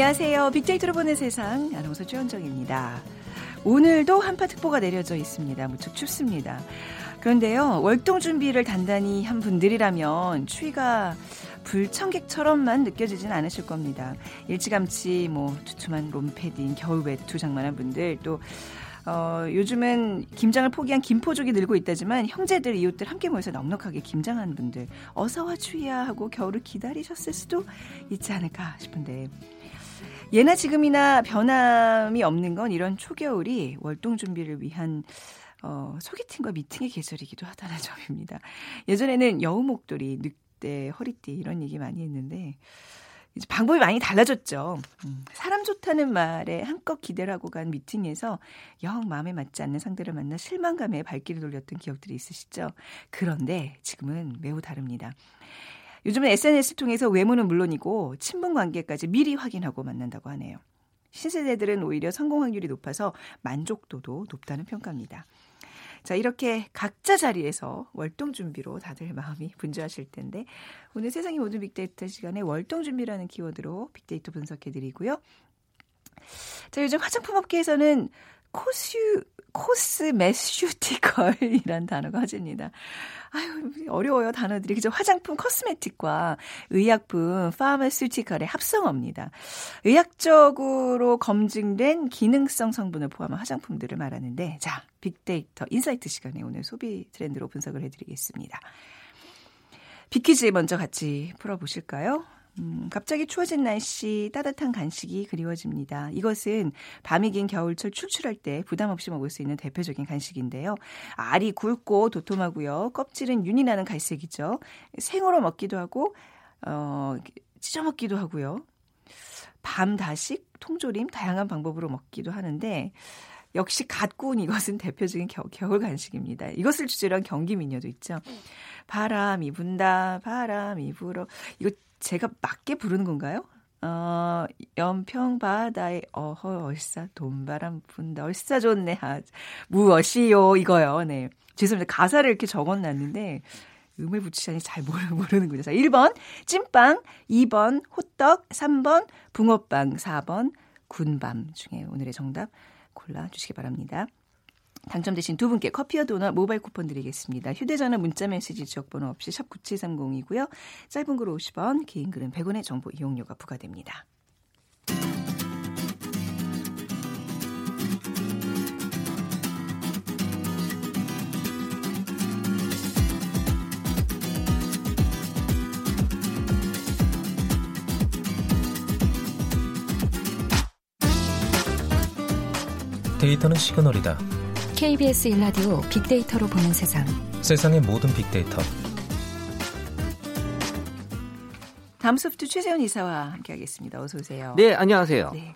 안녕하세요. 빅데이터로 보는 세상 아나운서 최현정입니다. 오늘도 한파특보가 내려져 있습니다. 무척 춥습니다. 그런데요, 월동 준비를 단단히 한 분들이라면 추위가 불청객처럼만 느껴지진 않으실 겁니다. 일찌감치 뭐 두툼한 롬패딩, 겨울 외투 장만한 분들 또 어, 요즘은 김장을 포기한 김포족이 늘고 있다지만 형제들, 이웃들 함께 모여서 넉넉하게 김장한 분들 어서와 추위야 하고 겨울을 기다리셨을 수도 있지 않을까 싶은데 예나 지금이나 변함이 없는 건 이런 초겨울이 월동 준비를 위한 어, 소개팅과 미팅의 계절이기도 하다는 점입니다. 예전에는 여우 목도리, 늑대, 허리띠 이런 얘기 많이 했는데 이제 방법이 많이 달라졌죠. 음, 사람 좋다는 말에 한껏 기대를 하고 간 미팅에서 영 마음에 맞지 않는 상대를 만나 실망감에 발길을 돌렸던 기억들이 있으시죠? 그런데 지금은 매우 다릅니다. 요즘은 SNS 통해서 외모는 물론이고 친분 관계까지 미리 확인하고 만난다고 하네요. 신세대들은 오히려 성공 확률이 높아서 만족도도 높다는 평가입니다. 자, 이렇게 각자 자리에서 월동 준비로 다들 마음이 분주하실 텐데 오늘 세상의 모든 빅데이터 시간에 월동 준비라는 키워드로 빅데이터 분석해 드리고요. 자, 요즘 화장품 업계에서는 cos cosmeceutical이란 단어가 화제입니다. 아유, 어려워요, 단어들이. 그죠? 화장품, cosmetic과 의약품, pharmaceutical의 합성어입니다. 의학적으로 검증된 기능성 성분을 포함한 화장품들을 말하는데, 자, 빅데이터 insight 시간에 오늘 소비 트렌드로 분석을 해드리겠습니다. 빅퀴즈 먼저 같이 풀어보실까요? 음, 갑자기 추워진 날씨 따뜻한 간식이 그리워집니다. 이것은 밤이 긴 겨울철 출출할 때 부담 없이 먹을 수 있는 대표적인 간식인데요. 알이 굵고 도톰하고요. 껍질은 윤이 나는 갈색이죠. 생으로 먹기도 하고 어, 찢어 먹기도 하고요. 밤 다식, 통조림 다양한 방법으로 먹기도 하는데 역시 갓 구운 이것은 대표적인 겨, 겨울 간식입니다. 이것을 주제로 한 경기 미녀도 있죠. 바람이 분다, 바람이 불어. 이거 제가 맞게 부르는 건가요? 어, 연평 바다에 어허 얼싸 돈바람 분다 얼싸 좋네 하 무엇이요 이거요. 네. 죄송합니다. 가사를 이렇게 적어 놨는데 음을 붙이자니 잘 모르는군요. 자, 1번 찐빵, 2번 호떡, 3번 붕어빵, 4번 군밤 중에 오늘의 정답 골라 주시기 바랍니다. 당첨되신 두 분께 커피와 도넛 모바일 쿠폰 드리겠습니다. 휴대전화 문자메시지 지역번호 없이 샵 9730이고요. 짧은 글 50원, 긴 글은 100원의 정보 이용료가 부과됩니다. 데이터는 시그널이다. KBS 일라디오 빅데이터로 보는 세상. 세상의 모든 빅데이터. 다음 소프트 최세훈 이사와 함께하겠습니다. 어서 오세요. 네, 안녕하세요. 네.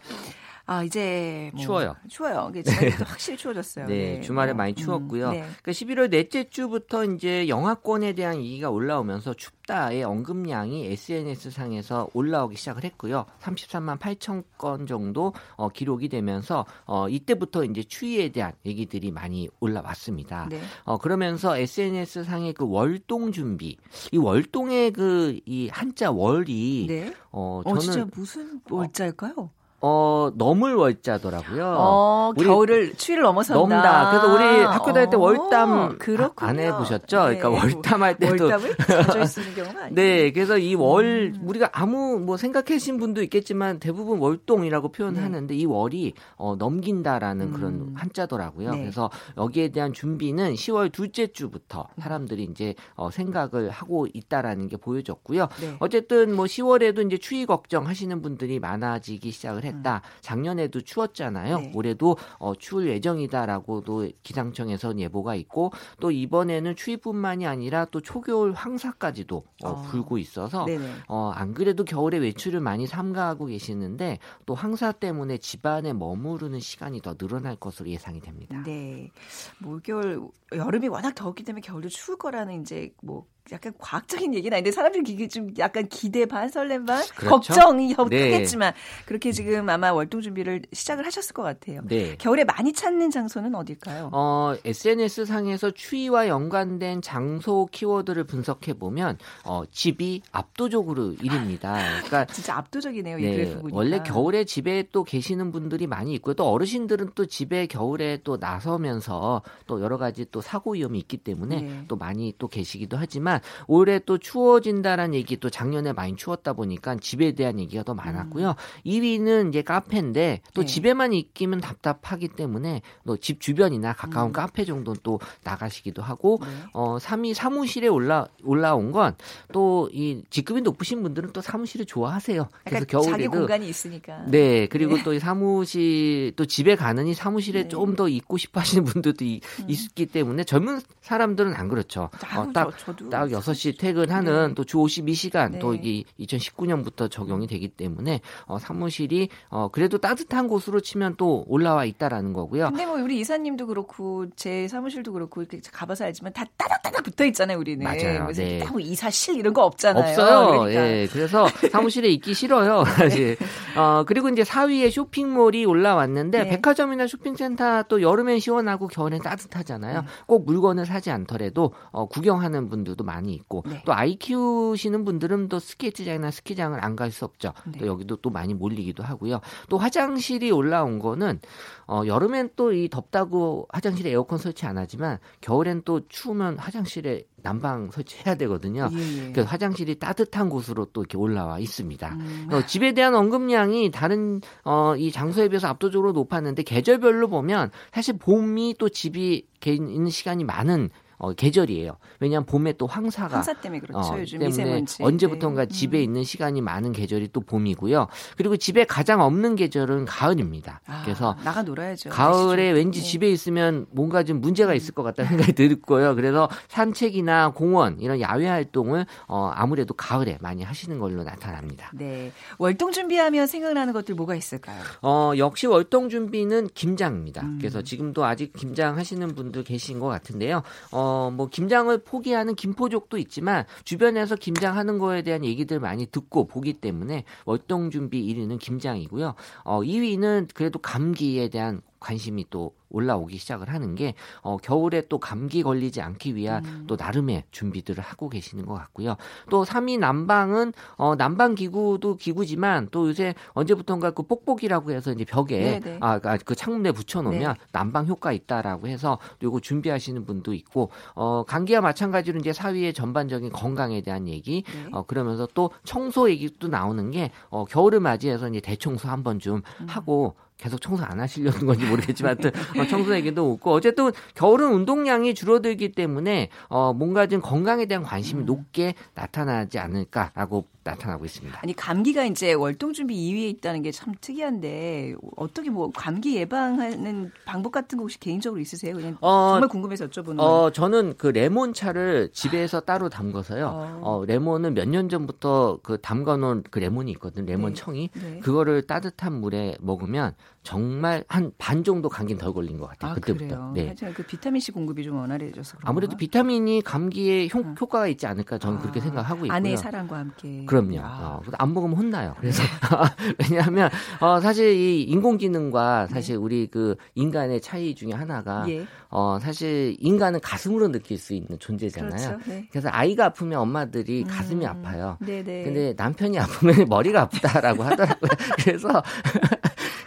아 이제 뭐 추워요. 추워요. 이게 네. 확실히 추워졌어요. 네, 네. 주말에 뭐, 많이 음, 추웠고요. 음, 네. 그러니까 11월 넷째 주부터 이제 영하권에 대한 얘기가 올라오면서 춥다의 언급량이 SNS 상에서 올라오기 시작을 했고요. 33만 8천 건 정도 어, 기록이 되면서 어, 이때부터 이제 추위에 대한 얘기들이 많이 올라왔습니다. 네. 어, 그러면서 SNS 상의 그 월동 준비, 이 월동의 그 이 한자 월이 네. 어, 저는 어, 진짜 무슨 월자일까요? 어, 넘을 월자더라고요. 어, 겨울을 추위를 넘어선다. 넘다. 그래서 우리 학교 다닐 때 어, 월담 그렇군요. 안 해보셨죠? 네. 그러니까 월담 할 때도 월담을 자주 쓰는 경우가 아니에요. 네, 그래서 이월 음. 우리가 아무 뭐 생각하신 분도 있겠지만 대부분 월동이라고 표현하는데 네. 이 월이 어, 넘긴다라는 음. 그런 한자더라고요. 네. 그래서 여기에 대한 준비는 10월 둘째 주부터 사람들이 이제 어, 생각을 하고 있다라는 게 보여졌고요. 네. 어쨌든 뭐 10월에도 이제 추위 걱정하시는 분들이 많아지기 시작을 했. 했다. 작년에도 추웠잖아요. 네. 올해도 어, 추울 예정이다라고도 기상청에서 예보가 있고 또 이번에는 추위뿐만이 아니라 또 초겨울 황사까지도 어, 어. 불고 있어서 어, 안 그래도 겨울에 외출을 많이 삼가하고 계시는데 또 황사 때문에 집안에 머무르는 시간이 더 늘어날 것으로 예상이 됩니다. 네. 뭐 겨울 여름이 워낙 더웠기 때문에 겨울도 추울 거라는 이제 뭐 약간 과학적인 얘기는 아닌데 사람들이 이게 좀 약간 기대 반 설렘 반 그렇죠? 걱정이 네. 크겠지만 그렇게 지금 아마 월동 준비를 시작을 하셨을 것 같아요. 네. 겨울에 많이 찾는 장소는 어딜까요? 어, SNS 상에서 추위와 연관된 장소 키워드를 분석해 보면 어, 집이 압도적으로 1위입니다. 그러니까 진짜 압도적이네요. 이 네, 보니까. 원래 겨울에 집에 또 계시는 분들이 많이 있고요. 또 어르신들은 또 집에 겨울에 또 나서면서 또 여러 가지 또 사고 위험이 있기 때문에 네. 또 많이 또 계시기도 하지만 올해 또 추워진다라는 얘기 또 작년에 많이 추웠다 보니까 집에 대한 얘기가 더 많았고요. 2위는 이제 카페인데 또 음. 네. 집에만 있기면 답답하기 때문에 또 집 주변이나 가까운 음. 카페 정도는 또 나가시기도 하고 네. 어 3위 사무실에 올라 올라온 건 또 이 직급이 높으신 분들은 또 사무실을 좋아하세요. 그래서 약간 자기 겨울에도 공간이 있으니까. 네, 그리고 또이 사무실 또 집에 가느니 사무실에 네. 좀더 있고 싶어 하시는 분들도 이- 음. 있기 때문에 젊은 사람들은 안 그렇죠. 아우, 어, 딱 저, 딱 6시 퇴근하는 네. 또주 52시간 네. 또 이게 2019년부터 적용이 되기 때문에 어, 사무실이 어, 그래도 따뜻한 곳으로 치면 또 올라와 있다라는 거고요. 근데 뭐 우리 이사님도 그렇고 제 사무실도 그렇고 이렇게 가봐서 알지만 다 따닥따닥 붙어 있잖아요 우리는. 맞아요. 그래서 네. 뭐 이사실 이런 거 없잖아요. 없어요. 그러니까. 예. 그래서 사무실에 있기 싫어요. 사실. 어, 그리고 이제 4위에 쇼핑몰이 올라왔는데 네. 백화점이나 쇼핑센터 또 여름엔 시원하고 겨울엔 따뜻하잖아요. 네. 꼭 물건을 사지 않더라도 어, 구경하는 분들도 많이 있고 네. 또 아이 키우시는 분들은 또 스케이트장이나 스키장을 안 갈 수 없죠. 네. 또 여기도 또 많이 몰리기도 하고요. 또 화장실이 올라온 거는 어, 여름엔 또 이 덥다고 화장실에 에어컨 설치 안 하지만 겨울엔 또 추우면 화장실에 난방 설치해야 되거든요. 예, 예. 그래서 화장실이 따뜻한 곳으로 또 이렇게 올라와 있습니다. 음. 어, 집에 대한 언급량이 다른 어, 이 장소에 비해서 압도적으로 높았는데 계절별로 보면 사실 봄이 또 집이 개- 있는 시간이 많은 어, 계절이에요. 왜냐하면 봄에 또 황사가 황사 때문에 그렇죠. 어, 요즘 때문에 미세먼지. 언제부턴가 네. 집에 음. 있는 시간이 많은 계절이 또 봄이고요. 그리고 집에 가장 없는 계절은 가을입니다. 아, 그래서 나가 놀아야죠. 가을에 날씨 왠지 때. 집에 있으면 뭔가 좀 문제가 있을 것 같다는 생각이 들고요. 그래서 산책이나 공원 이런 야외 활동을 어, 아무래도 가을에 많이 하시는 걸로 나타납니다. 네. 월동 준비하면 생각나는 것들 뭐가 있을까요? 어, 역시 월동 준비는 김장입니다. 음. 그래서 지금도 아직 김장 하시는 분들 계신 것 같은데요. 어, 뭐 김장을 포기하는 김포족도 있지만 주변에서 김장하는 거에 대한 얘기들 많이 듣고 보기 때문에 월동 준비 1위는 김장이고요. 어, 2위는 그래도 감기에 대한 관심이 또 올라오기 시작을 하는 게 어, 겨울에 또 감기 걸리지 않기 위한 음. 또 나름의 준비들을 하고 계시는 것 같고요. 또 3위 난방은 어, 난방 기구도 기구지만 또 요새 언제부턴가 그 뽁뽁이라고 해서 이제 벽에 네네. 아, 아, 그 창문에 붙여놓으면 네. 난방 효과 있다라고 해서 요거 준비하시는 분도 있고 어, 감기와 마찬가지로 이제 4위의 전반적인 건강에 대한 얘기 네. 어, 그러면서 또 청소 얘기도 나오는 게 어, 겨울을 맞이해서 이제 대청소 한번 좀 음. 하고 계속 청소 안 하시려는 건지 모르겠지만 어, 청소 얘기도 없고 어쨌든 겨울은 운동량이 줄어들기 때문에 어, 뭔가 좀 건강에 대한 관심이 음. 높게 나타나지 않을까라고 나타나고 있습니다. 아니 감기가 이제 월동 준비 2위에 있다는 게 참 특이한데 어떻게 뭐 감기 예방하는 방법 같은 거 혹시 개인적으로 있으세요? 그냥 어, 정말 궁금해서 여쭤보는 거예요. 어, 저는 그 레몬차를 집에서 따로 담궈서요. 어. 어, 레몬은 몇 년 전부터 그 담가 놓은 그 레몬이 있거든. 레몬 네. 청이. 네. 그거를 따뜻한 물에 먹으면 정말 한 반 정도 감기는 덜 걸린 것 같아요. 아 그때부터. 그래요. 네. 하여튼 그 비타민 C 공급이 좀 원활해져서? 아무래도 비타민이 감기에 효, 음. 효과가 있지 않을까 저는 그렇게 아, 생각하고 있고요. 아내의 사랑과 함께. 그럼요. 아. 어, 안 먹으면 혼나요. 그래서 왜냐하면 어, 사실 이 인공지능과 사실 우리 그 인간의 차이 중에 하나가 예. 어, 사실 인간은 가슴으로 느낄 수 있는 존재잖아요. 그렇죠. 네. 그래서 아이가 아프면 엄마들이 가슴이 음, 아파요. 네네. 근데 남편이 아프면 머리가 아프다라고 하더라고요. 그래서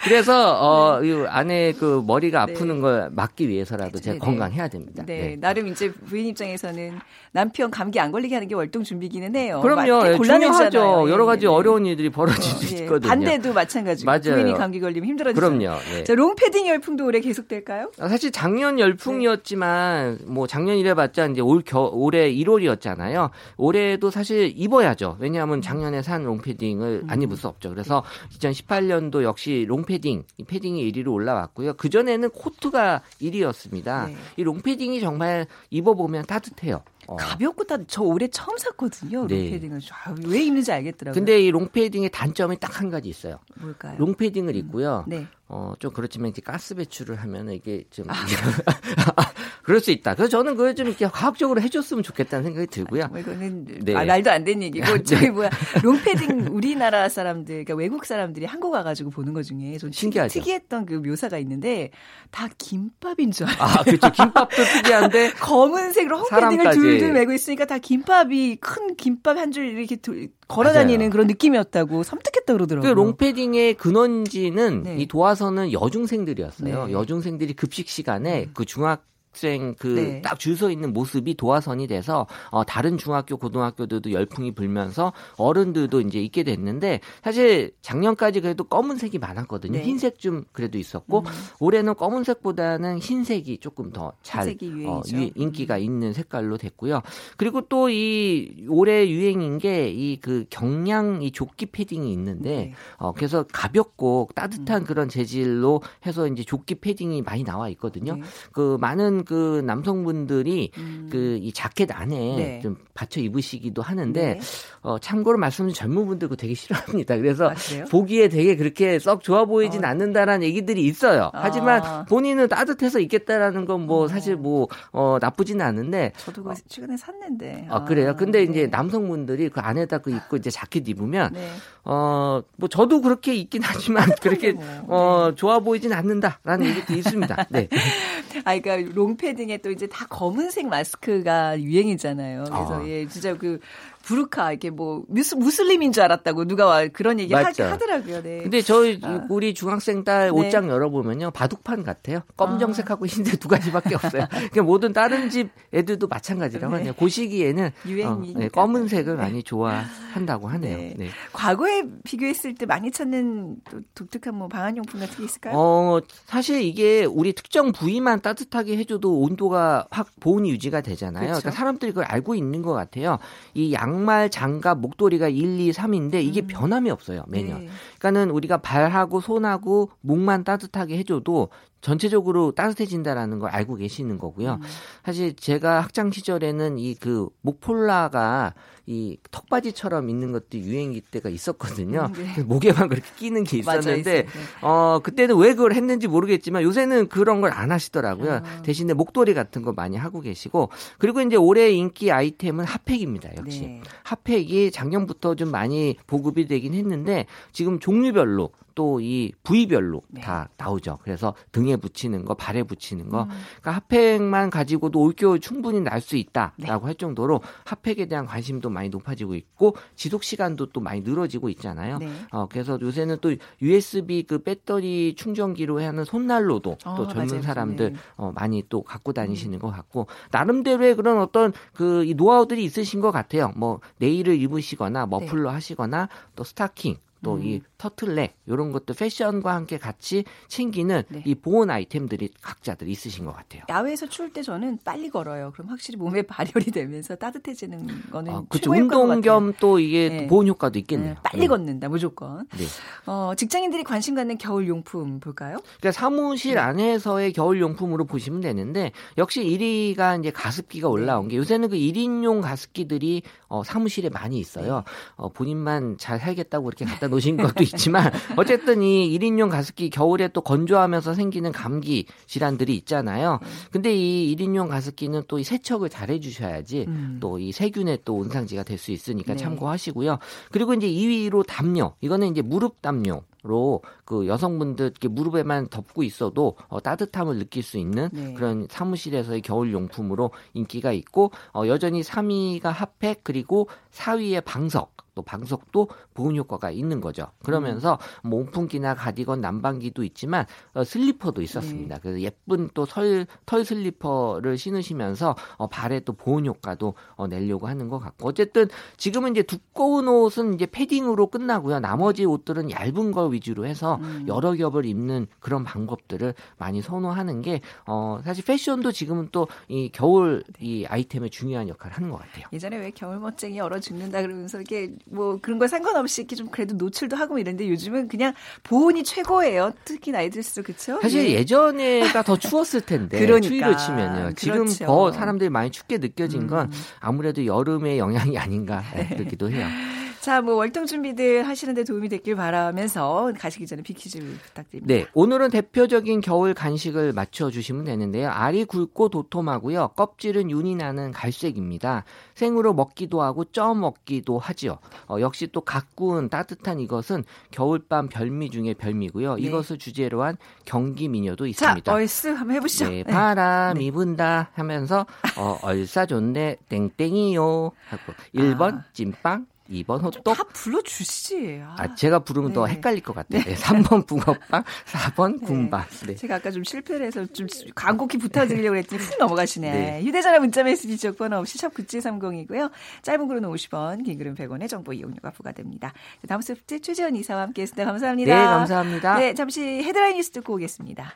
그래서 어, 이 아내 그 머리가 네. 아프는 걸 막기 위해서라도 제가 네, 네. 건강해야 됩니다. 네, 나름 이제 부인 입장에서는 남편 감기 안 걸리게 하는 게 월동 준비기는 해요. 그럼요. 막 예. 예, 여러 가지 예, 네. 어려운 일들이 벌어질 수 예, 있거든요. 반대도 마찬가지고 맞아요. 부인이 감기 걸리면 힘들어지죠. 그럼요. 네. 자, 롱패딩 열풍도 올해 계속될까요? 아, 사실 작년 열풍이었지만 뭐 작년 이래봤자 이제 올 겨, 올해 1월이었잖아요. 올해도 사실 입어야죠. 왜냐하면 작년에 산 롱패딩을 안 입을 수 없죠. 그래서 2018년도 역시 롱패딩, 이 패딩이 1위로 올라왔고요. 그 전에는 코트가 1위였습니다. 네. 이 롱패딩이 정말 입어보면 따뜻해요. 어. 가볍고 다, 저 올해 처음 샀거든요. 네. 롱패딩을. 아, 왜 입는지 알겠더라고요. 근데 이 롱패딩의 단점이 딱 한 가지 있어요. 뭘까요? 롱패딩을 입고요. 네. 어, 좀 그렇지만 이제 가스 배출을 하면 이게 좀 그럴 수 있다. 그래서 저는 그걸 좀 이렇게 과학적으로 해줬으면 좋겠다는 생각이 들고요. 뭐 이거는 네. 아, 말도 안 되는 얘기고 네. 저희 뭐야 롱패딩 우리나라 사람들, 그러니까 외국 사람들이 한국 와가지고 보는 것 중에 좀 신기하죠. 특이했던 그 묘사가 있는데 다 김밥인 줄 알아요. 아, 그렇죠. 김밥도 특이한데 검은색으로 롱패딩을 둘둘 메고 있으니까 다 김밥이 큰 김밥 한 줄 이렇게 둘, 걸어다니는 그런 느낌이었다고 섬뜩했다 그러더라고요. 그 롱패딩의 근원지는 네. 이 도화선은 여중생들이었어요. 네. 여중생들이 급식 시간에 음. 그 중학 학생 그 딱줄 네. 서 있는 모습이 도화선이 돼서 어 다른 중학교 고등학교들도 열풍이 불면서 어른들도 이제 있게 됐는데 사실 작년까지 그래도 검은색이 많았거든요. 네. 흰색 좀 그래도 있었고 음. 올해는 검은색보다는 흰색이 조금 더잘 어, 인기가 음. 있는 색깔로 됐고요. 그리고 또 이 올해 유행인 게 이 그 경량 이 조끼 패딩이 있는데 네. 어 그래서 가볍고 따뜻한 음. 그런 재질로 해서 이제 조끼 패딩이 많이 나와 있거든요. 네. 그 많은 그 남성분들이 음. 그이 자켓 안에 네. 좀 받쳐 입으시기도 하는데 네. 어 참고로 말씀드린 젊은 분들 그 되게 싫어합니다. 그래서 아, 보기에 되게 그렇게 썩 좋아 보이진 어. 않는다라는 얘기들이 있어요. 아. 하지만 본인은 따뜻해서 입겠다라는 건뭐 어. 사실 뭐 어 나쁘지는 않은데 저도 그 최근에 샀는데. 아, 그래요. 근데 네. 이제 남성분들이 그 안에다 그 입고 이제 자켓 입으면 네. 어뭐 저도 그렇게 입긴 하지만 그렇게 뭐. 어 좋아 보이진 않는다라는 얘기도 있습니다. 네. 아 그러니까 롱 롱패딩에 또 이제 다 검은색 마스크가 유행이잖아요. 그래서 아. 예, 진짜 그 부르카 이게 뭐 무스, 무슬림인 줄 알았다고 누가 그런 얘기 하, 하더라고요. 네. 근데 저희 아. 우리 중학생 딸 네. 옷장 열어보면요 바둑판 같아요. 검정색하고 아. 흰색 두 가지밖에 없어요. 그러니까 모든 다른 집 애들도 마찬가지라고 네. 하네요. 그 시기에는 어, 네, 검은색을 많이 좋아한다고 하네요. 네. 네. 과거에 비교했을 때 많이 찾는 또 독특한 뭐 방한용품 같은 게 있을까요? 어 사실 이게 우리 특정 부위만 따뜻하게 해줘도 온도가 확 보온이 유지가 되잖아요. 그렇죠. 그러니까 사람들이 그걸 알고 있는 것 같아요. 이 양 양말, 장갑, 목도리가 1, 2, 3인데 이게 음. 변함이 없어요, 매년. 네. 그러니까는 우리가 발하고 손하고 목만 따뜻하게 해줘도 전체적으로 따뜻해진다라는 걸 알고 계시는 거고요. 음. 사실 제가 학창 시절에는 이 그 목폴라가 이 턱받이처럼 있는 것도 유행기 때가 있었거든요. 음, 네. 목에만 그렇게 끼는 게 있었는데 맞아, 어 그때는 왜 그걸 했는지 모르겠지만 요새는 그런 걸 안 하시더라고요. 아. 대신에 목도리 같은 거 많이 하고 계시고 그리고 이제 올해 인기 아이템은 핫팩입니다. 역시 네. 핫팩이 작년부터 좀 많이 보급이 되긴 했는데 지금 종류별로 또 이 부위별로 네. 다 나오죠. 그래서 등에 붙이는 거, 발에 붙이는 거. 음. 그러니까 핫팩만 가지고도 올겨울 충분히 날 수 있다라고 네. 할 정도로 핫팩에 대한 관심도 많이 높아지고 있고 지속 시간도 또 많이 늘어지고 있잖아요. 네. 어 그래서 요새는 또 USB 그 배터리 충전기로 하는 손난로도 어, 또 젊은 맞아요. 사람들 네. 어 많이 또 갖고 다니시는 음. 것 같고 나름대로의 그런 어떤 그이 노하우들이 있으신 것 같아요. 뭐 네일을 입으시거나 머플러 네. 하시거나 또 스타킹 또이 음. 터틀넥 이런 것도 패션과 함께 같이 챙기는 네. 이 보온 아이템들이 각자들 있으신 것 같아요. 야외에서 추울 때 저는 빨리 걸어요. 그럼 확실히 몸에 발열이 되면서 따뜻해지는 거는 아, 그렇죠. 운동 겸 또 이게 네. 보온 효과도 있겠네요. 네, 빨리 네. 걷는다 무조건. 네. 어, 직장인들이 관심 갖는 겨울 용품 볼까요? 그러니까 사무실 네. 안에서의 겨울 용품으로 보시면 되는데 역시 1위가 이제 가습기가 올라온 게 요새는 그 1인용 가습기들이 어, 사무실에 많이 있어요. 어, 본인만 잘 살겠다고 이렇게 갖다 놓 으신 것도 있지만 어쨌든 이 1인용 가습기 겨울에 또 건조하면서 생기는 감기 질환들이 있잖아요. 근데 이 1인용 가습기는 또 이 세척을 잘 해주셔야지 음. 또이 세균의 또 온상지가 될 수 있으니까 네. 참고하시고요. 그리고 이제 2위로 담요. 이거는 이제 무릎 담요. 로 그 여성분들 께 무릎에만 덮고 있어도 어, 따뜻함을 느낄 수 있는 네. 그런 사무실에서의 겨울 용품으로 인기가 있고 어, 여전히 3위가 핫팩 그리고 4위의 방석 또 방석도 보온 효과가 있는 거죠. 그러면서 뭐 온풍기나 가디건, 난방기도 있지만 어, 슬리퍼도 있었습니다. 네. 그래서 예쁜 또 털 털 슬리퍼를 신으시면서 어, 발에 또 보온 효과도 어, 내려고 하는 것 같고 어쨌든 지금은 이제 두꺼운 옷은 이제 패딩으로 끝나고요. 나머지 옷들은 얇은 걸 위주로 해서 음. 여러 겹을 입는 그런 방법들을 많이 선호하는 게 어, 사실 패션도 지금은 또 이 겨울 이 아이템의 중요한 역할을 하는 것 같아요. 예전에 왜 겨울 멋쟁이 얼어 죽는다 그러면서 이게 뭐 그런 거 상관없이 이렇게 좀 그래도 노출도 하고 이랬는데 요즘은 그냥 보온이 최고예요. 특히 나이 들수록 그렇죠. 사실 예. 예전에가 더 추웠을 텐데 그러니까. 추위를 치면요. 지금 그렇죠. 더 사람들이 많이 춥게 느껴진 건 음. 아무래도 여름의 영향이 아닌가 네. 그렇기도 해요. 자, 뭐 월동 준비들 하시는데 도움이 됐길 바라면서 가시기 전에 비키즈 부탁드립니다. 네, 오늘은 대표적인 겨울 간식을 맞춰 주시면 되는데요. 알이 굵고 도톰하고요. 껍질은 윤이 나는 갈색입니다. 생으로 먹기도 하고 쪄 먹기도 하지요. 어, 역시 또 가꾸운 따뜻한 이것은 겨울밤 별미 중에 별미고요. 네. 이것을 주제로 한 경기 미녀도 자, 있습니다. 얼스 한번 해보시죠. 네, 네. 바람이 분다 하면서 어, 얼싸 좋네 땡땡이요 하고 1번 아. 찐빵, 2번 호떡. 다 불러주시지. 아, 아, 제가 부르면 더 네. 헷갈릴 것 같아요. 네. 3번 붕어빵, 4번 군밥. 네. 제가 아까 좀 실패를 해서 좀 광고기 붙어드리려고 했더니 훅 넘어가시네. 네. 휴대전화 문자 메시지 지역번호 없이 샵 9730이고요. 짧은 글은 50원, 긴 글은 100원의 정보 이용료가 부과됩니다. 다음 소프트 최재원 이사와 함께했습니다. 감사합니다. 네, 감사합니다. 네, 잠시 헤드라인 뉴스 듣고 오겠습니다.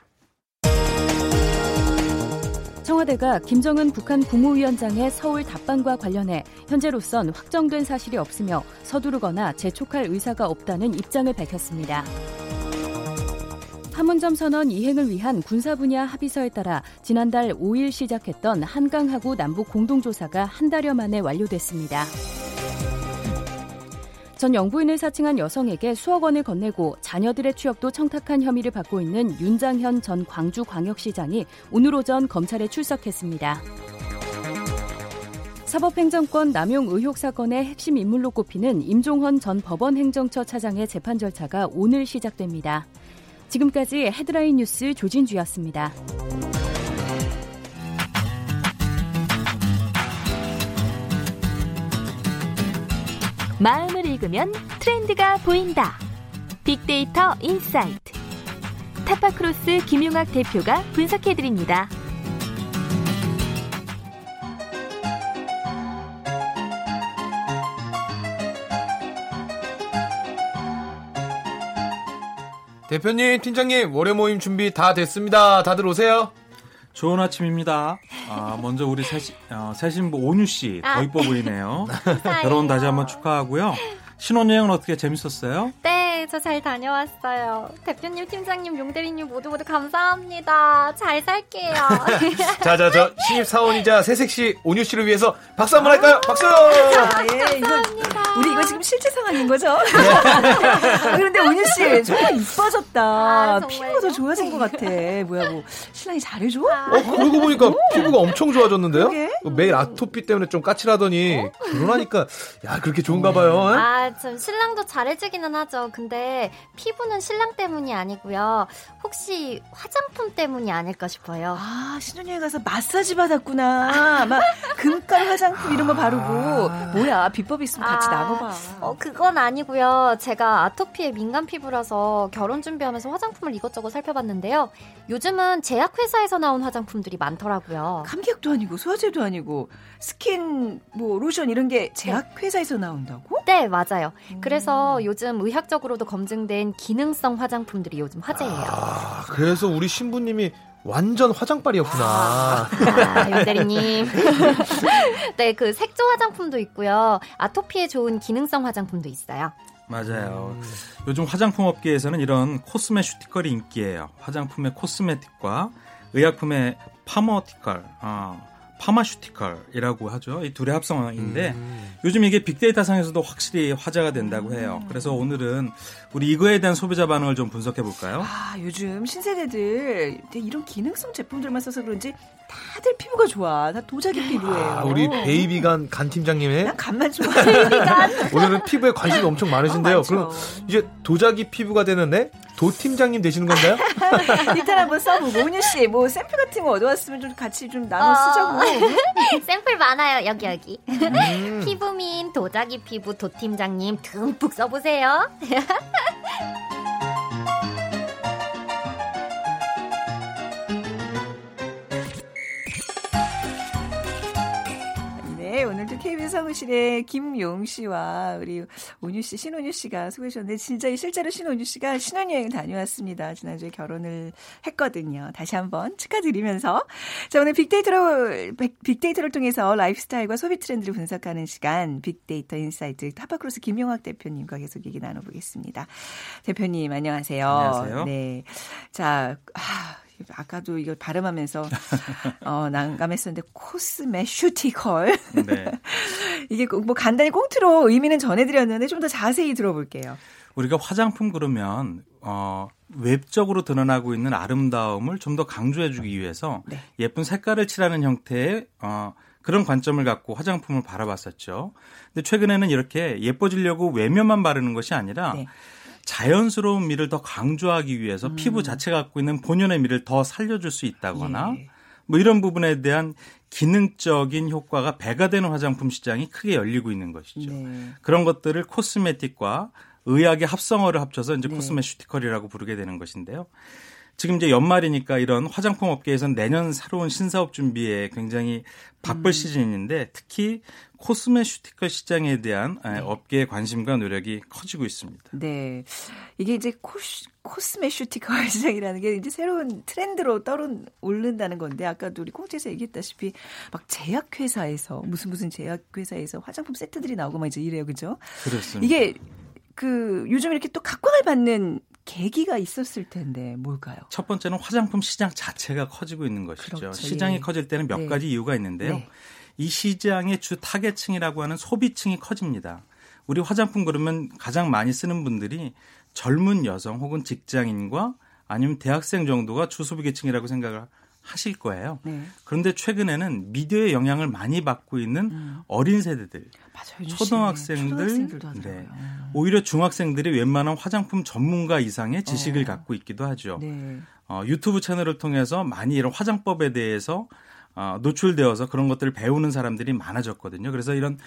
청와대가 김정은 북한 국무위원장의 서울 답방과 관련해 현재로선 확정된 사실이 없으며 서두르거나 재촉할 의사가 없다는 입장을 밝혔습니다. 판문점 선언 이행을 위한 군사 분야 합의서에 따라 지난달 5일 시작했던 한강하구 남북 공동조사가 한 달여 만에 완료됐습니다. 전 영부인을 사칭한 여성에게 수억 원을 건네고 자녀들의 취업도 청탁한 혐의를 받고 있는 윤장현 전 광주광역시장이 오늘 오전 검찰에 출석했습니다. 사법행정권 남용 의혹 사건의 핵심 인물로 꼽히는 임종헌 전 법원행정처 차장의 재판 절차가 오늘 시작됩니다. 지금까지 헤드라인 뉴스 조진주였습니다. 마음을 읽으면 트렌드가 보인다. 빅데이터 insight. 타파크로스 김용학 대표가 분석해드립니다. 대표님, 팀장님, 월요 모임 준비 다 됐습니다. 다들 오세요. 좋은 아침입니다. 아, 먼저 우리 새, 어, 새 신부 온유 씨, 더 이뻐 보이네요. 결혼 다시 한번 축하하고요. 신혼여행은 어떻게 재밌었어요? 네, 저잘 다녀왔어요. 대표님, 팀장님, 용대리님 모두 모두 감사합니다. 잘 살게요. 자, 자, 저 신입사원이자 새색시 온유 씨를 위해서 박수 한번 할까요? 박수! 아, 예, 이거, 우리 이거 지금 실제 상황인 거죠? 아, 그런데 온유 씨, 정말 이뻐졌다. 아, 더 좋아진 것 같아. 뭐야, 뭐, 신랑이 잘해줘? 아. 어, 그러고 보니까 피부가 엄청 좋아졌는데요? 그러게. 매일 아토피 때문에 좀 까칠하더니 결혼하니까 야 그렇게 좋은가 봐요. 어? 아, 참, 신랑도 잘해주기는 하죠. 근데 피부는 신랑 때문이 아니고요. 혹시 화장품 때문이 아닐까 싶어요. 아, 신혼여행 가서 마사지 받았구나. 막, 금깔 화장품 이런 거 바르고. 뭐야, 비법 있으면 같이 아, 나눠봐. 어, 그건 아니고요. 제가 아토피에 민감 피부라서 결혼 준비하면서 화장품을 이것저것 살펴봤는데요. 요즘은 제약회사에서 나온 화장품들이 많더라고요. 감기약도 아니고, 소화제도 아니고, 스킨, 뭐, 로션 이런 게 제약회사에서 나온다고? 네, 맞아요. 그래서 요즘 의학적으로도 검증된 기능성 화장품들이 요즘 화제예요. 아, 그래서 우리 신부님이 완전 화장빨이었구나. 아, 윤대리님. 네, 그 색조 화장품도 있고요. 아토피에 좋은 기능성 화장품도 있어요. 맞아요. 요즘 화장품 업계에서는 이런 코스메슈티컬이 인기예요. 화장품의 코스메틱과 의약품의 파머티컬, 어, 파마슈티컬이라고 하죠. 이 둘의 합성어인데 요즘 이게 빅데이터 상에서도 확실히 화제가 된다고 해요. 그래서 오늘은 우리 이거에 대한 소비자 반응을 좀 분석해 볼까요? 아, 요즘 신세대들 이런 기능성 제품들만 써서 그런지 다들 피부가 좋아. 다 도자기 피부예요. 아, 우리 베이비간 간 팀장님의 난 간만 좋아해. 오늘은 피부에 관심이 엄청 많으신데요. 어. 그럼 이제 도자기 피부가 되는데 도 팀장님 되시는 건가요? 일단 한번 써보고 온유 씨, 뭐 샘플 같은 거 얻어왔으면 좀 같이 좀 나눠 어. 쓰자고. 샘플 많아요, 여기, 여기. 음. 피부민 도자기 피부 도 팀장님 듬뿍 써보세요. 네, 오늘도 KBS 사무실에 김용 씨와 우리 온유 씨, 신온유 씨가 수고해 주셨는데 진짜 실제로 신온유 씨가 신혼여행 다녀왔습니다. 지난주에 결혼을 했거든요. 다시 한번 축하드리면서 자, 오늘 빅데이터로 빅데이터를 통해서 라이프스타일과 소비 트렌드를 분석하는 시간 빅데이터 insight 타파크로스 김용학 대표님과 계속 얘기 나눠보겠습니다. 대표님 안녕하세요. 안녕하세요. 네. 자, 아, 아까도 이걸 발음하면서 어, 난감했었는데 cosmeceutical. 네. 이게 뭐 간단히 꽁트로 의미는 전해드렸는데 좀 더 자세히 들어볼게요. 우리가 화장품 그러면 어, 웹적으로 드러나고 있는 아름다움을 좀 더 강조해주기 위해서 네. 예쁜 색깔을 칠하는 형태의 어, 그런 관점을 갖고 화장품을 바라봤었죠. 근데 최근에는 이렇게 예뻐지려고 외면만 바르는 것이 아니라 네. 자연스러운 미를 더 강조하기 위해서 음. 피부 자체가 갖고 있는 본연의 미를 더 살려줄 수 있다거나 예. 뭐 이런 부분에 대한 기능적인 효과가 배가 되는 화장품 시장이 크게 열리고 있는 것이죠. 네. 그런 것들을 코스메틱과 의학의 합성어를 합쳐서 이제 네. 코스메슈티컬이라고 부르게 되는 것인데요. 지금 이제 연말이니까 이런 화장품 업계에서는 내년 새로운 신사업 준비에 굉장히 바쁠 음. 시즌인데 특히 코스메슈티컬 시장에 대한 네. 업계의 관심과 노력이 커지고 있습니다. 네. 이게 이제 코스, 코스메슈티컬 시장이라는 게 이제 새로운 트렌드로 떠오른다는 건데 아까도 우리 콩지에서 얘기했다시피 막 제약회사에서 무슨 무슨 제약회사에서 화장품 세트들이 나오고 막 이제 이래요. 그죠? 그렇습니다. 이게 그 요즘 이렇게 또 각광을 받는 계기가 있었을 텐데 뭘까요? 첫 번째는 화장품 시장 자체가 커지고 있는 것이죠. 그렇죠. 시장이 예. 커질 때는 몇 네. 가지 이유가 있는데요. 네. 이 시장의 주 타겟층이라고 하는 소비층이 커집니다. 우리 화장품 그러면 가장 많이 쓰는 분들이 젊은 여성 혹은 직장인과 아니면 대학생 정도가 주 소비계층이라고 생각을 하실 거예요. 네. 그런데 최근에는 미디어의 영향을 많이 받고 있는 음. 어린 세대들, 맞아요, 초등학생들, 네. 오히려 중학생들이 웬만한 화장품 전문가 이상의 지식을 어. 갖고 있기도 하죠. 네. 어, 유튜브 채널을 통해서 많이 이런 화장법에 대해서 어, 노출되어서 그런 것들을 배우는 사람들이 많아졌거든요. 그래서 이런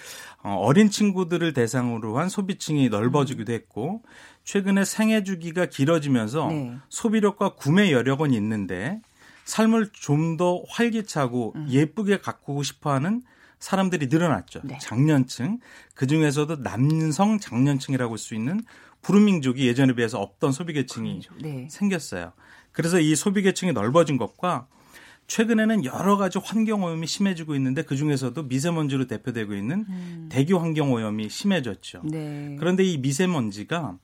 어, 어린 친구들을 대상으로 한 소비층이 넓어지기도 음. 했고 최근에 생애 주기가 길어지면서 네. 소비력과 구매 여력은 있는데 삶을 좀 더 활기차고 음. 예쁘게 가꾸고 싶어하는 사람들이 늘어났죠. 네. 장년층 그 중에서도 남성 장년층이라고 할 수 있는 부르민족이 예전에 비해서 없던 소비계층이 네. 생겼어요. 그래서 이 소비계층이 넓어진 것과 최근에는 여러 가지 환경 오염이 심해지고 있는데 그 중에서도 미세먼지로 대표되고 있는 음. 대기 환경 오염이 심해졌죠. 네. 그런데 이 미세먼지가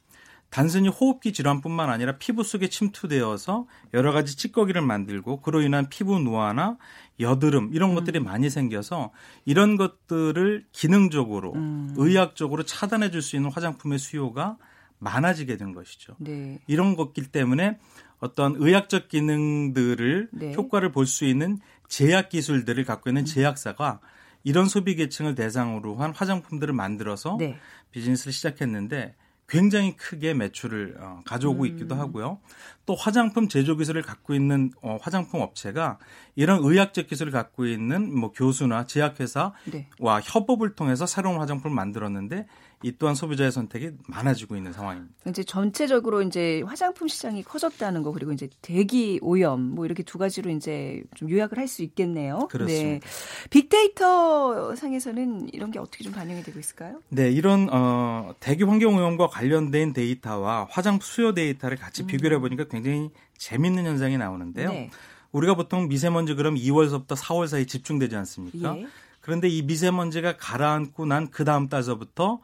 단순히 호흡기 질환뿐만 아니라 피부 속에 침투되어서 여러 가지 찌꺼기를 만들고 그로 인한 피부 노화나 여드름 이런 음. 것들이 많이 생겨서 이런 것들을 기능적으로 음. 의학적으로 차단해 줄 수 있는 화장품의 수요가 많아지게 된 것이죠. 네. 이런 것들 때문에 어떤 의학적 기능들을 네. 효과를 볼 수 있는 제약 기술들을 갖고 있는 음. 제약사가 이런 소비 계층을 대상으로 한 화장품들을 만들어서 네. 비즈니스를 시작했는데 굉장히 크게 매출을 어, 가져오고 음. 있기도 하고요. 또 화장품 제조 기술을 갖고 있는 어, 화장품 업체가 이런 의학적 기술을 갖고 있는 뭐 교수나 제약회사와 네. 협업을 통해서 새로운 화장품을 만들었는데 이 또한 소비자의 선택이 많아지고 있는 상황입니다. 이제 전체적으로 이제 화장품 시장이 커졌다는 거 그리고 이제 대기 오염 뭐 이렇게 두 가지로 이제 좀 요약을 할 수 있겠네요. 그렇습니다. 네. 빅데이터 상에서는 이런 게 어떻게 좀 반영이 되고 있을까요? 네, 이런 어 대기 환경 오염과 관련된 데이터와 화장품 수요 데이터를 같이 음. 비교해 보니까 굉장히 재밌는 현상이 나오는데요. 네. 우리가 보통 미세먼지 그럼 2월서부터 4월 사이 집중되지 않습니까? 예. 그런데 이 미세먼지가 가라앉고 난 그 다음 달서부터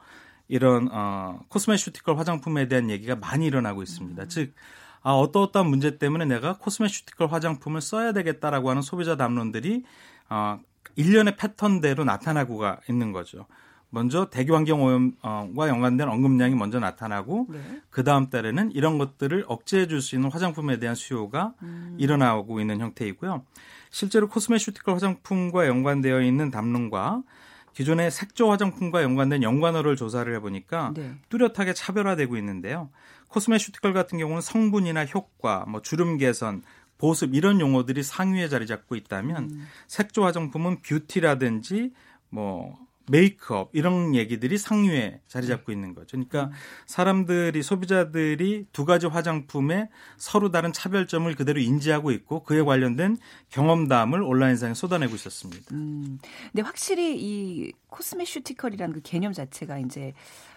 이런 어 코스메슈티컬 화장품에 대한 얘기가 많이 일어나고 있습니다. 음. 즉 아, 어떠어떠한 문제 때문에 내가 코스메슈티컬 화장품을 써야 되겠다라고 하는 소비자 담론들이 어, 일련의 패턴대로 나타나고가 있는 거죠. 먼저 대기 환경 오염과 연관된 언급량이 먼저 나타나고 네. 그 다음 달에는 이런 것들을 억제해 줄 수 있는 화장품에 대한 수요가 음. 일어나고 있는 형태이고요. 실제로 코스메슈티컬 화장품과 연관되어 있는 담론과 기존의 색조 화장품과 연관된 연관어를 조사를 해보니까 네. 뚜렷하게 차별화되고 있는데요. 코스메슈티컬 같은 경우는 성분이나 효과, 뭐 주름 개선, 보습 이런 용어들이 상위에 자리 잡고 있다면 음. 색조 화장품은 뷰티라든지 뭐 메이크업 이런 얘기들이 상류에 자리 잡고 있는 거죠. 그러니까 사람들이 소비자들이 두 가지 화장품에 서로 다른 차별점을 그대로 인지하고 있고 그에 관련된 경험담을 온라인상에 쏟아내고 있었습니다. 음. 근데 확실히 이 코스메슈티컬이라는 그 개념 자체가 이제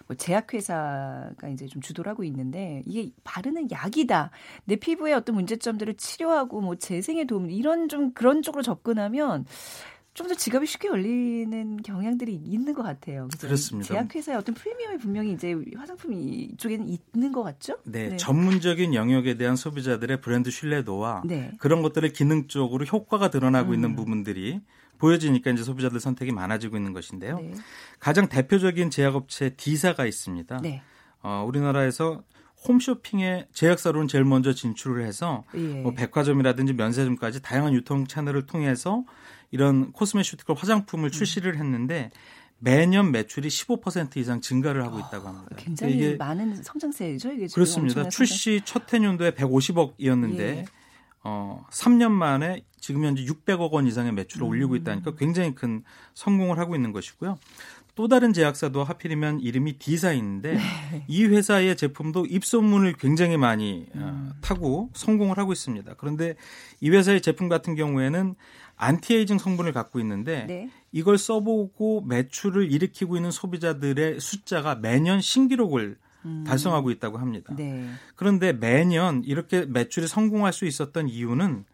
뭐 제약회사가 이제 좀 주도를 하고 있는데 이게 바르는 약이다. 내 피부에 어떤 문제점들을 치료하고 뭐 재생에 도움 이런 좀 그런 쪽으로 접근하면 좀 더 지갑이 쉽게 열리는 경향들이 있는 것 같아요. 그죠? 그렇습니다. 제약회사의 어떤 프리미엄이 분명히 이제 화장품이 이쪽에는 있는 것 같죠? 네, 네. 전문적인 영역에 대한 소비자들의 브랜드 신뢰도와 네. 그런 것들의 기능적으로 효과가 드러나고 음. 있는 부분들이 보여지니까 이제 소비자들 선택이 많아지고 있는 것인데요. 네. 가장 대표적인 제약업체 D사가 있습니다. 네. 어, 우리나라에서 홈쇼핑에 제약사로는 제일 먼저 진출을 해서 예. 뭐 백화점이라든지 면세점까지 다양한 유통 채널을 통해서 이런 코스메슈티컬 화장품을 출시를 했는데 매년 매출이 15% 이상 증가를 하고 있다고 합니다. 어, 굉장히 이게 많은 성장세죠, 이게 그렇습니다. 출시 첫 해년도에 150억이었는데 예. 어 3년 만에 지금 현재 600억 원 이상의 매출을 음. 올리고 있다니까 굉장히 큰 성공을 하고 있는 것이고요. 또 다른 제약사도 하필이면 이름이 D사인데 네. 이 회사의 제품도 입소문을 굉장히 많이 어, 음. 타고 성공을 하고 있습니다. 그런데 이 회사의 제품 같은 경우에는 안티에이징 성분을 갖고 있는데 네. 이걸 써보고 매출을 일으키고 있는 소비자들의 숫자가 매년 신기록을 음. 달성하고 있다고 합니다. 네. 그런데 매년 이렇게 매출이 성공할 수 있었던 이유는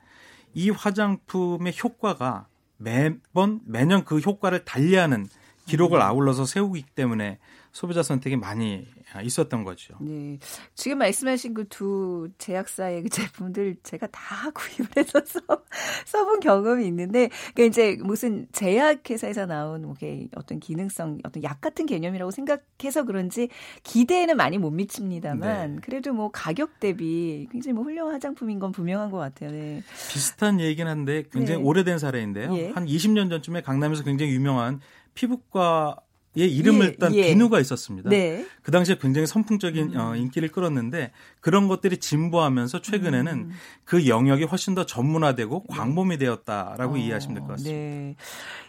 이 화장품의 효과가 매번 매년 그 효과를 달리하는 기록을 음. 아울러서 세우기 때문에 소비자 선택이 많이 있었던 거죠. 네. 지금 말씀하신 그 두 제약사의 그 제품들 제가 다 구입을 해서 써, 써본 경험이 있는데, 그러니까 이제 무슨 제약회사에서 나온 뭐 어떤 기능성, 어떤 약 같은 개념이라고 생각해서 그런지 기대에는 많이 못 미칩니다만, 네. 그래도 뭐 가격 대비 굉장히 뭐 훌륭한 화장품인 건 분명한 것 같아요. 네. 비슷한 얘기긴 한데 굉장히 네. 오래된 사례인데요. 예. 한 20년 전쯤에 강남에서 굉장히 유명한 피부과 의 이름을 예, 딴 예. 비누가 있었습니다. 네. 그 당시에 굉장히 선풍적인 음. 어, 인기를 끌었는데 그런 것들이 진보하면서 최근에는 음. 그 영역이 훨씬 더 전문화되고 네. 광범위 되었다라고 어, 이해하시면 될 것 같습니다. 네.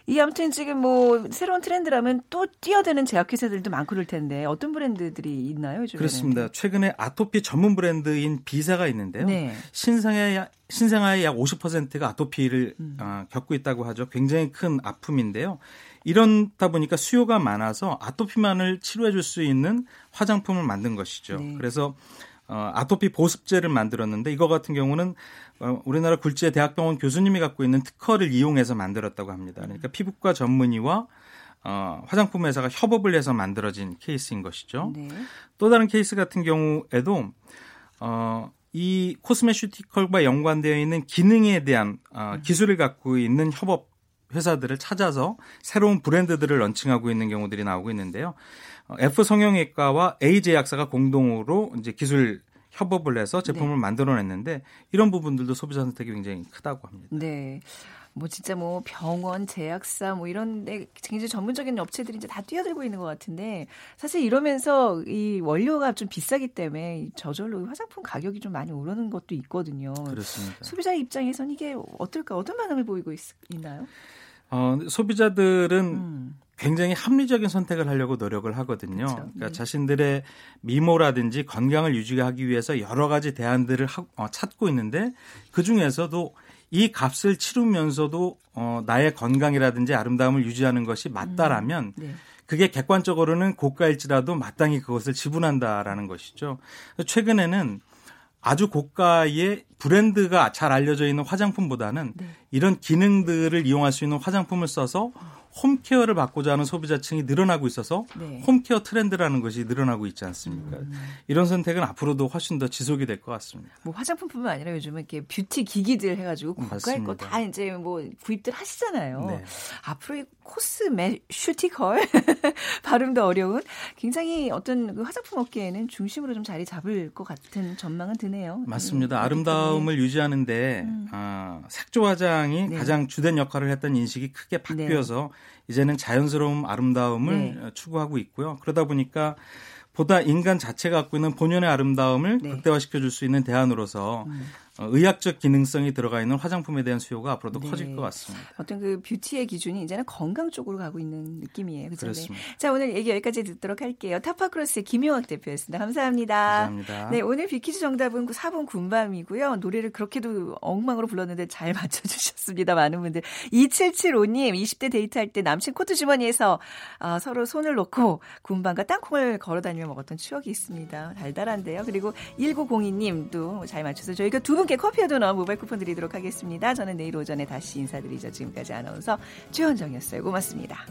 이 아무튼 지금 뭐 새로운 트렌드라면 또 뛰어드는 제약회사들도 많고 그럴 텐데 어떤 브랜드들이 있나요? 요즘에는? 그렇습니다. 최근에 아토피 전문 브랜드인 비사가 있는데요. 네. 신생아의 신생아의 약 50%가 아토피를 음. 어, 겪고 있다고 하죠. 굉장히 큰 아픔인데요. 이런다 보니까 수요가 많아서 아토피만을 치료해 줄 수 있는 화장품을 만든 것이죠. 네. 그래서 어, 아토피 보습제를 만들었는데 이거 같은 경우는 어, 우리나라 굴지의 대학병원 교수님이 갖고 있는 특허를 이용해서 만들었다고 합니다. 그러니까 피부과 전문의와 어, 화장품 회사가 협업을 해서 만들어진 케이스인 것이죠. 네. 또 다른 케이스 같은 경우에도 어, 이 코스메슈티컬과 연관되어 있는 기능에 대한 어, 음. 기술을 갖고 있는 협업 회사들을 찾아서 새로운 브랜드들을 런칭하고 있는 경우들이 나오고 있는데요. 어, F 성형외과와 A 제약사가 공동으로 이제 기술 협업을 해서 제품을 네. 만들어냈는데 이런 부분들도 소비자 선택이 굉장히 크다고 합니다. 네. 뭐 진짜 뭐 병원, 제약사 뭐 이런 데 굉장히 전문적인 업체들이 이제 다 뛰어들고 있는 것 같은데 사실 이러면서 이 원료가 좀 비싸기 때문에 저절로 화장품 가격이 좀 많이 오르는 것도 있거든요. 그렇습니다. 소비자 입장에선 이게 어떨까 어떤 반응을 보이고 있, 나요 어, 소비자들은 음. 굉장히 합리적인 선택을 하려고 노력을 하거든요. 그렇죠. 그러니까 네. 자신들의 미모라든지 건강을 유지하기 위해서 여러 가지 대안들을 하, 어, 찾고 있는데 그 중에서도 이 값을 치르면서도 어, 나의 건강이라든지 아름다움을 유지하는 것이 맞다라면 음, 네. 그게 객관적으로는 고가일지라도 마땅히 그것을 지불한다라는 것이죠. 최근에는 아주 고가의 브랜드가 잘 알려져 있는 화장품보다는 네. 이런 기능들을 이용할 수 있는 화장품을 써서 홈케어를 받고자 하는 소비자층이 늘어나고 있어서 네. 홈케어 트렌드라는 것이 늘어나고 있지 않습니까? 음. 이런 선택은 앞으로도 훨씬 더 지속이 될 것 같습니다. 뭐 화장품뿐만 아니라 요즘은 이렇게 뷰티 기기들 해가지고 고가의 거 다 이제 뭐 구입들 하시잖아요. 네. 앞으로 이 코스메 슈티컬 발음도 어려운 굉장히 어떤 그 화장품 업계에는 중심으로 좀 자리 잡을 것 같은 전망은 드네요. 맞습니다. 음, 아름다움을 유지하는데 음. 아, 색조 화장이 네. 가장 주된 역할을 했던 인식이 크게 바뀌어서 네. 이제는 자연스러운 아름다움을 네. 추구하고 있고요. 그러다 보니까 보다 인간 자체가 갖고 있는 본연의 아름다움을 네. 극대화시켜 줄 수 있는 대안으로서 음. 어, 의학적 기능성이 들어가 있는 화장품에 대한 수요가 앞으로도 네. 커질 것 같습니다. 어떤 그 뷰티의 기준이 이제는 건강 쪽으로 가고 있는 느낌이에요. 그렇죠? 그렇습니다. 자, 오늘 얘기 여기까지 듣도록 할게요. 타파크로스의 김용학 대표였습니다. 감사합니다. 감사합니다. 네, 오늘 빅퀴즈 정답은 4번 군밤이고요. 노래를 그렇게도 엉망으로 불렀는데 잘 맞춰주셨습니다. 많은 분들. 2775님, 20대 데이트할 때 남친 코트 주머니에서 아, 서로 손을 놓고 군밤과 땅콩을 걸어 다니며 먹었던 추억이 있습니다. 달달한데요. 그리고 1902님도 잘 맞춰서 저희가 두분 분께 커피와 도넛 모바일 쿠폰 드리도록 하겠습니다. 저는 내일 오전에 다시 인사드리죠. 지금까지 아나운서 최원정이었어요. 고맙습니다.